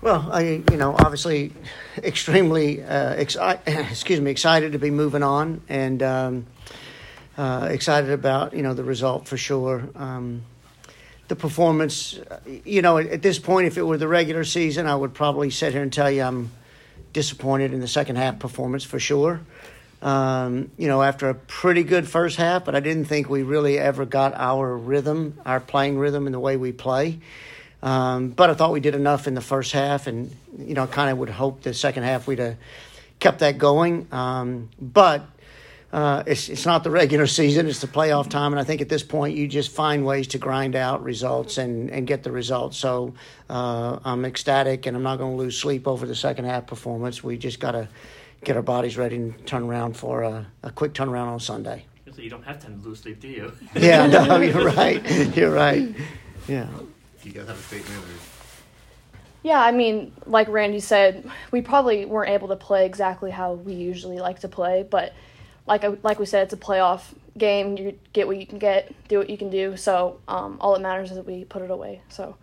Well, I, you know, obviously, extremely, uh, excuse me, excited to be moving on, and um, uh, excited about you know the result for sure. Um, the performance, you know, at this point, if it were the regular season, I would probably sit here and tell you I'm disappointed in the second half performance for sure. Um, you know, after a pretty good first half, but I didn't think we really ever got our rhythm, our playing rhythm, in the way we play. Um, but I thought we did enough in the first half, and you know, kind of would hope the second half we'd have kept that going. Um, but uh, it's it's not the regular season; it's the playoff time, and I think at this point you just find ways to grind out results and and get the results. So uh, I'm ecstatic, and I'm not going to lose sleep over the second half performance. We just got to get our bodies ready and turn around for a, a quick turnaround on Sunday. So you don't have time to lose sleep, do you? yeah, no, you're right. You're right. Yeah. Do you guys have a statement? Or? Yeah, I mean, like Randy said, we probably weren't able to play exactly how we usually like to play, but like like we said, it's a playoff game. You get what you can get, do what you can do. So um, all that matters is that we put it away. So.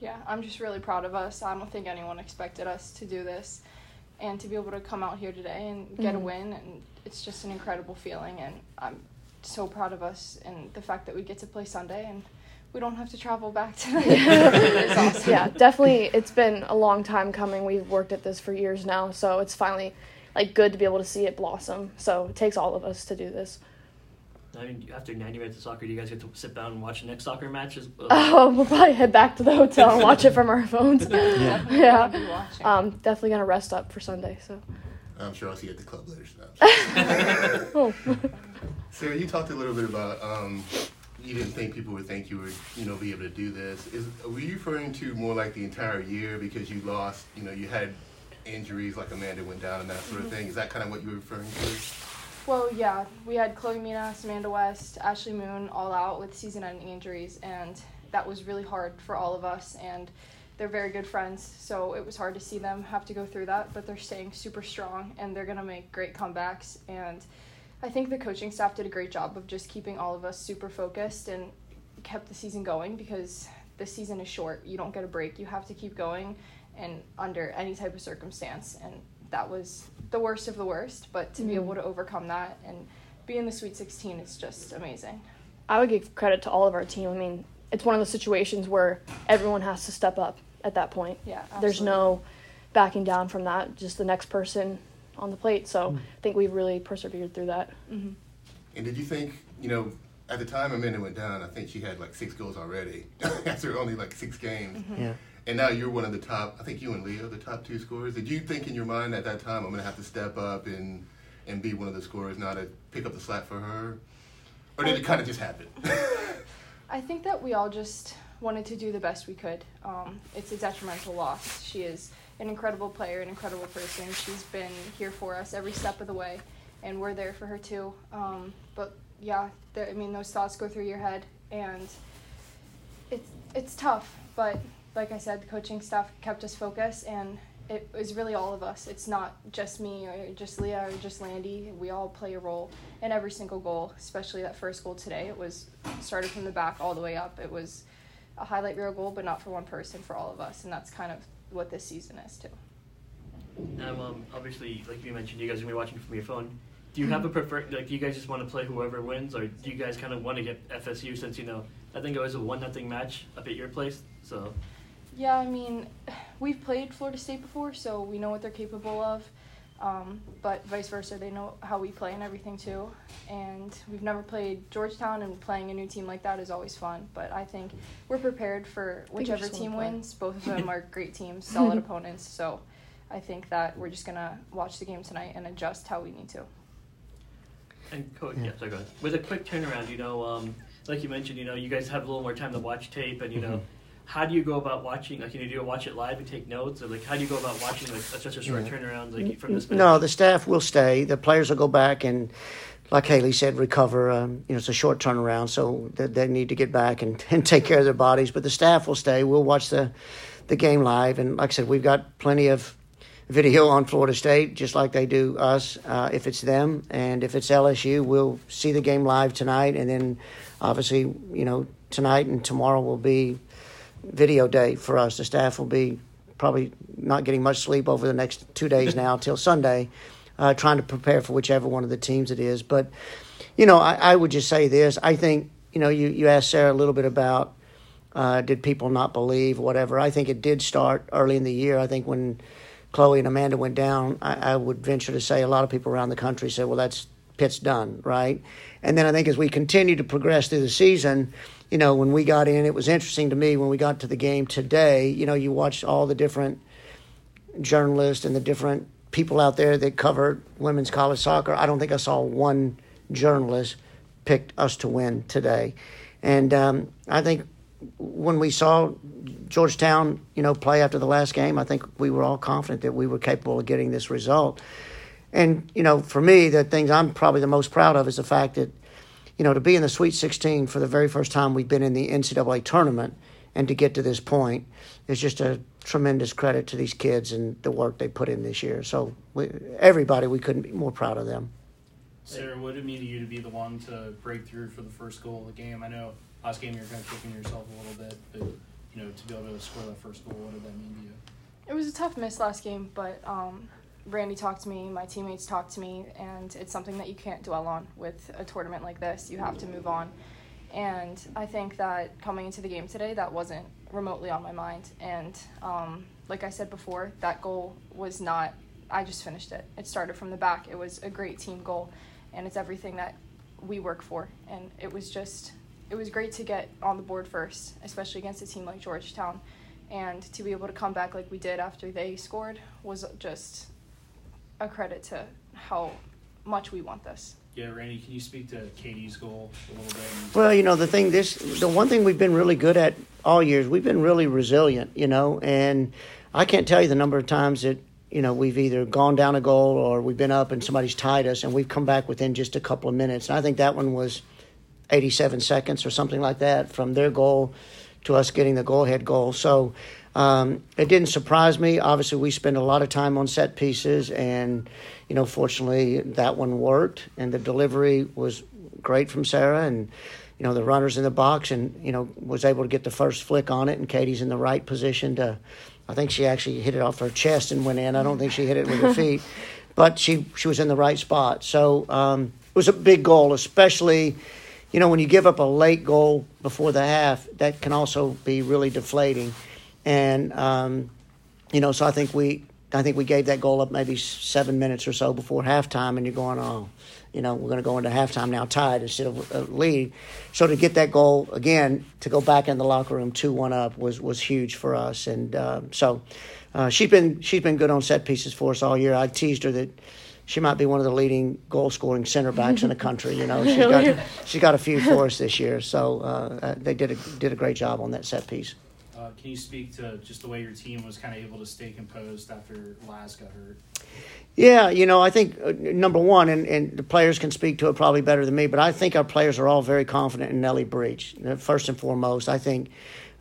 Yeah, I'm just really proud of us. I don't think anyone expected us to do this and to be able to come out here today and get mm-hmm. a win and it's just an incredible feeling and I'm so proud of us and the fact that we get to play Sunday and we don't have to travel back tonight. awesome. Yeah, definitely it's been a long time coming. We've worked at this for years now, so it's finally like good to be able to see it blossom. So it takes all of us to do this. I mean, after 90 minutes of soccer, do you guys get to sit down and watch the next soccer match? Oh, we'll probably head back to the hotel and watch it from our phones. yeah. yeah. Um, definitely going to rest up for Sunday. So. I'm sure I'll see you at the club later. oh. Sarah, you talked a little bit about um, you didn't think people would think you would, you know, be able to do this. Is were you referring to more like the entire year because you lost, you know, you had injuries like Amanda went down and that sort of mm-hmm. thing? Is that kind of what you were referring to? Well, yeah, we had Chloe Mina, Amanda West, Ashley Moon all out with season-ending injuries, and that was really hard for all of us. And they're very good friends, so it was hard to see them have to go through that. But they're staying super strong, and they're gonna make great comebacks. And I think the coaching staff did a great job of just keeping all of us super focused and kept the season going because the season is short. You don't get a break. You have to keep going, and under any type of circumstance. And that was the worst of the worst, but to mm-hmm. be able to overcome that and be in the Sweet 16 is just amazing. I would give credit to all of our team. I mean, it's one of those situations where everyone has to step up at that point. Yeah, absolutely. There's no backing down from that. Just the next person on the plate. So mm-hmm. I think we've really persevered through that. Mm-hmm. And did you think, you know, at the time Amanda went down, I think she had like six goals already after only like six games. Mm-hmm. Yeah. And now you're one of the top. I think you and Leo, the top two scorers. Did you think in your mind at that time I'm going to have to step up and and be one of the scorers now to pick up the slack for her, or did it kind of just happen? I think that we all just wanted to do the best we could. Um, it's a detrimental loss. She is an incredible player, an incredible person. She's been here for us every step of the way, and we're there for her too. Um, but yeah, there, I mean, those thoughts go through your head, and it's it's tough. But like I said, the coaching staff kept us focused, and it was really all of us. It's not just me or just Leah or just Landy. We all play a role in every single goal, especially that first goal today. It was started from the back all the way up. It was a highlight reel goal, but not for one person, for all of us, and that's kind of what this season is too. Now, um, obviously, like you mentioned, you guys are gonna be watching from your phone. Do you have a prefer? Like, do you guys just want to play whoever wins, or do you guys kind of want to get FSU since you know I think it was a one nothing match up at your place, so. Yeah, I mean, we've played Florida State before, so we know what they're capable of. Um, but vice versa, they know how we play and everything too. And we've never played Georgetown, and playing a new team like that is always fun. But I think we're prepared for whichever team wins. Both of them are great teams, solid opponents. So I think that we're just gonna watch the game tonight and adjust how we need to. And coach, yeah, sorry, go ahead. With a quick turnaround, you know, um, like you mentioned, you know, you guys have a little more time to watch tape, and you know. Mm-hmm how do you go about watching? Like, can you do watch it live and take notes, or like, how do you go about watching like such a short yeah. turnaround, like from this? No, the staff will stay. The players will go back and, like Haley said, recover. Um, you know, it's a short turnaround, so they, they need to get back and, and take care of their bodies. But the staff will stay. We'll watch the the game live, and like I said, we've got plenty of video on Florida State, just like they do us. Uh, if it's them, and if it's LSU, we'll see the game live tonight, and then obviously, you know, tonight and tomorrow will be video day for us. The staff will be probably not getting much sleep over the next two days now till Sunday, uh, trying to prepare for whichever one of the teams it is. But you know, I, I would just say this: I think you know, you you asked Sarah a little bit about uh, did people not believe whatever. I think it did start early in the year. I think when Chloe and Amanda went down, I, I would venture to say a lot of people around the country said, "Well, that's Pitt's done, right?" And then I think as we continue to progress through the season, you know, when we got in, it was interesting to me when we got to the game today. You know, you watched all the different journalists and the different people out there that covered women's college soccer. I don't think I saw one journalist picked us to win today. And um, I think when we saw Georgetown, you know, play after the last game, I think we were all confident that we were capable of getting this result. And you know, for me, the things I'm probably the most proud of is the fact that, you know, to be in the Sweet 16 for the very first time we've been in the NCAA tournament, and to get to this point is just a tremendous credit to these kids and the work they put in this year. So we, everybody, we couldn't be more proud of them. Sarah, what did it mean to you to be the one to break through for the first goal of the game? I know last game you were kind of kicking yourself a little bit, but you know to be able to score that first goal, what did that mean to you? It was a tough miss last game, but um, Randy talked to me, my teammates talked to me, and it's something that you can't dwell on with a tournament like this. You have to move on. And I think that coming into the game today, that wasn't remotely on my mind. And um, like I said before, that goal was not, I just finished it. It started from the back. It was a great team goal, and it's everything that we work for. And it was just, it was great to get on the board first, especially against a team like Georgetown. And to be able to come back like we did after they scored was just a credit to how much we want this. Yeah, Randy, can you speak to Katie's goal a little bit? Well, you know, the thing this the one thing we've been really good at all years, we've been really resilient, you know, and I can't tell you the number of times that you know we've either gone down a goal or we've been up and somebody's tied us and we've come back within just a couple of minutes. And I think that one was 87 seconds or something like that from their goal to us getting the goal head goal. So um, it didn't surprise me. Obviously, we spend a lot of time on set pieces, and you know, fortunately, that one worked, and the delivery was great from Sarah, and you know, the runners in the box, and you know, was able to get the first flick on it, and Katie's in the right position to. I think she actually hit it off her chest and went in. I don't think she hit it with her feet, but she she was in the right spot. So um, it was a big goal, especially you know, when you give up a late goal before the half, that can also be really deflating. And um, you know, so I think we I think we gave that goal up maybe seven minutes or so before halftime, and you're going, oh, you know, we're going to go into halftime now tied instead of a lead. So to get that goal again, to go back in the locker room two one up was was huge for us, and uh, so uh, she's been she's been good on set pieces for us all year. I teased her that she might be one of the leading goal scoring center backs in the country. You know, she's got she's got a few for us this year. So uh, uh, they did a did a great job on that set piece. Uh, can you speak to just the way your team was kind of able to stay composed after Laz got hurt? Yeah, you know, I think uh, number one, and, and the players can speak to it probably better than me, but I think our players are all very confident in Ellie Breach. First and foremost, I think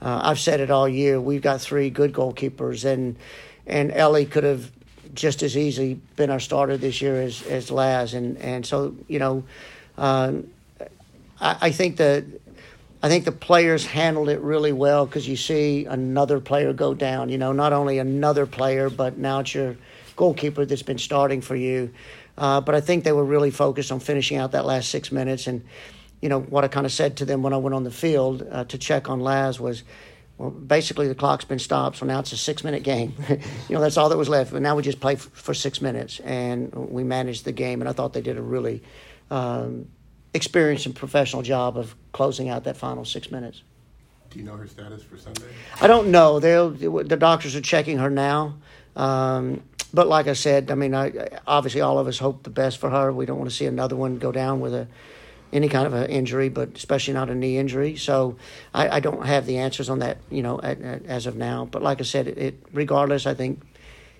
uh, I've said it all year. We've got three good goalkeepers, and and Ellie could have just as easily been our starter this year as as Laz, and and so you know, um, I, I think that. I think the players handled it really well because you see another player go down. You know, not only another player, but now it's your goalkeeper that's been starting for you. Uh, but I think they were really focused on finishing out that last six minutes. And, you know, what I kind of said to them when I went on the field uh, to check on Laz was, well, basically the clock's been stopped, so now it's a six minute game. you know, that's all that was left. But now we just play f- for six minutes, and we managed the game. And I thought they did a really um, experienced and professional job of closing out that final six minutes. Do you know her status for Sunday? I don't know. They'll, the doctors are checking her now. Um, but like I said, I mean, I, obviously all of us hope the best for her. We don't want to see another one go down with a any kind of an injury, but especially not a knee injury. So I, I don't have the answers on that, you know, at, at, as of now. But like I said, it, it, regardless, I think,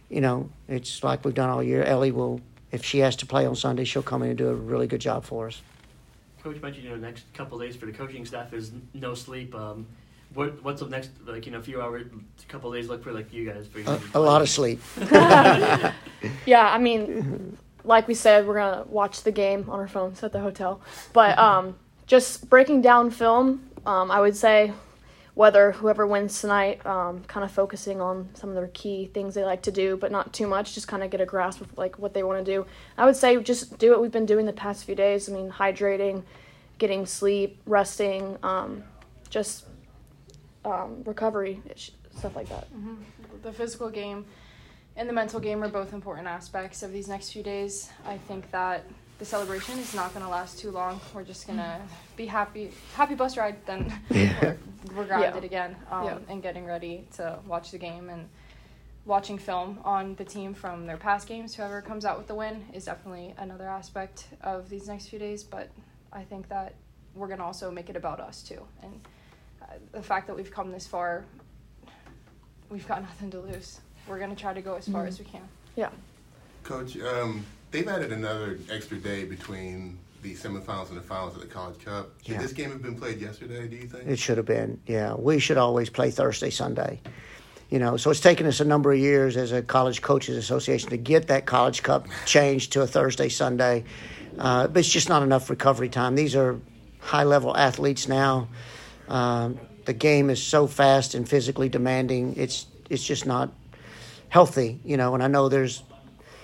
you know, it's like we've done all year. Ellie will, if she has to play on Sunday, she'll come in and do a really good job for us. Coach mentioned, you know, next couple days for the coaching staff is no sleep. Um, what what's the next like you know a few hours, couple days look for like you guys? For a, a lot of sleep. yeah, I mean, like we said, we're gonna watch the game on our phones at the hotel. But um, just breaking down film, um, I would say whether whoever wins tonight, um, kind of focusing on some of their key things they like to do, but not too much. Just kind of get a grasp of like what they want to do. I would say just do what we've been doing the past few days. I mean, hydrating, getting sleep, resting, um, just um, recovery, stuff like that. Mm-hmm. The physical game and the mental game are both important aspects of these next few days. I think that the celebration is not going to last too long. We're just going to be happy, happy bus ride, then Yeah. we're, we're grounded Yeah. again um, Yeah. and getting ready to watch the game and watching film on the team from their past games. Whoever comes out with the win is definitely another aspect of these next few days, but I think that we're going to also make it about us too. And uh, the fact that we've come this far, we've got nothing to lose. We're going to try to go as far Mhm. as we can. Yeah. Coach, um, they've added another extra day between the semifinals and the finals of the College Cup. Should Yeah. this game have been played yesterday? Do you think? It should have been. Yeah, we should always play Thursday, Sunday. You know, so it's taken us a number of years as a college coaches association to get that college cup changed to a Thursday, Sunday. Uh, but it's just not enough recovery time. These are high level athletes now. Um, the game is so fast and physically demanding. It's it's just not healthy. You know, and I know there's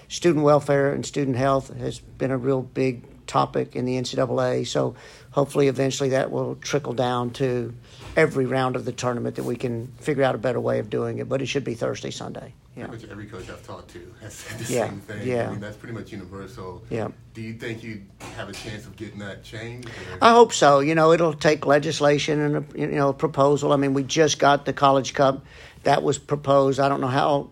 student welfare and student health has been a real big topic in the NCAA. So hopefully, eventually, that will trickle down to every round of the tournament that we can figure out a better way of doing it. But it should be Thursday, Sunday. Yeah. Pretty much every coach I've talked to has said the Yeah, same thing. yeah. I mean, that's pretty much universal. Yeah. Do you think you have a chance of getting that changed? or- I hope so. You know, it'll take legislation and a, you know a proposal. I mean, we just got the College Cup that was proposed. I don't know how.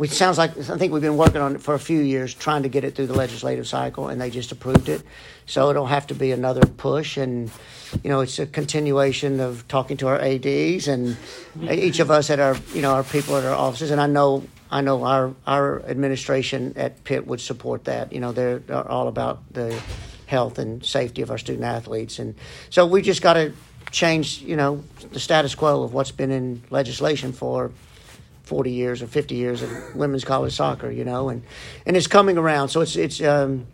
It sounds like I think we've been working on it for a few years, trying to get it through the legislative cycle, and they just approved it. So it'll have to be another push, and you know, it's a continuation of talking to our ads and each of us at our you know our people at our offices. And I know I know our our administration at Pitt would support that. You know, they're, they're all about the health and safety of our student athletes, and so we just got to change you know the status quo of what's been in legislation for 40 years or 50 years of women's college soccer, you know, and, and it's coming around. So it's, it's, um,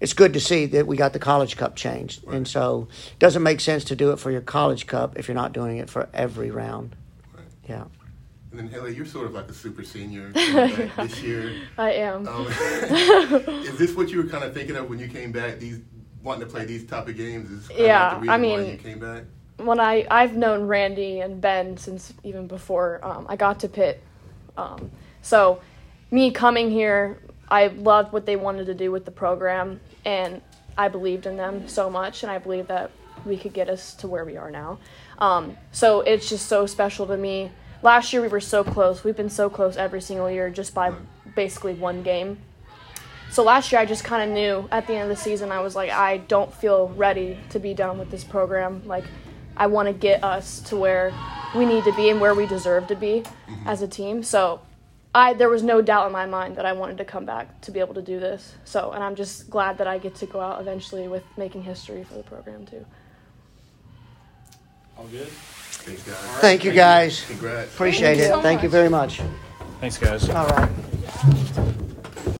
it's good to see that we got the college cup changed. And so it doesn't make sense to do it for your college cup if you're not doing it for every round. Right. Yeah. And then Haley, you're sort of like a super senior coming back this year. I am. Um, is this what you were kind of thinking of when you came back? These wanting to play these type of games is kind Yeah, of like the I reason why mean- you came back. When I I've known Randy and Ben since even before um, I got to Pitt. Um, so me coming here, I loved what they wanted to do with the program, and I believed in them so much, and I believe that we could get us to where we are now. Um, so it's just so special to me. Last year we were so close. We've been so close every single year, just by basically one game. So last year I just kind of knew at the end of the season I was like I don't feel ready to be done with this program. Like I want to get us to where we need to be and where we deserve to be mm-hmm. as a team. So I there was no doubt in my mind that I wanted to come back to be able to do this. So and I'm just glad that I get to go out eventually with making history for the program too. All good. Thanks, guys. Thank you, guys. Congrats. Appreciate Thank you it. so Thank you very much. Thanks, guys. All right.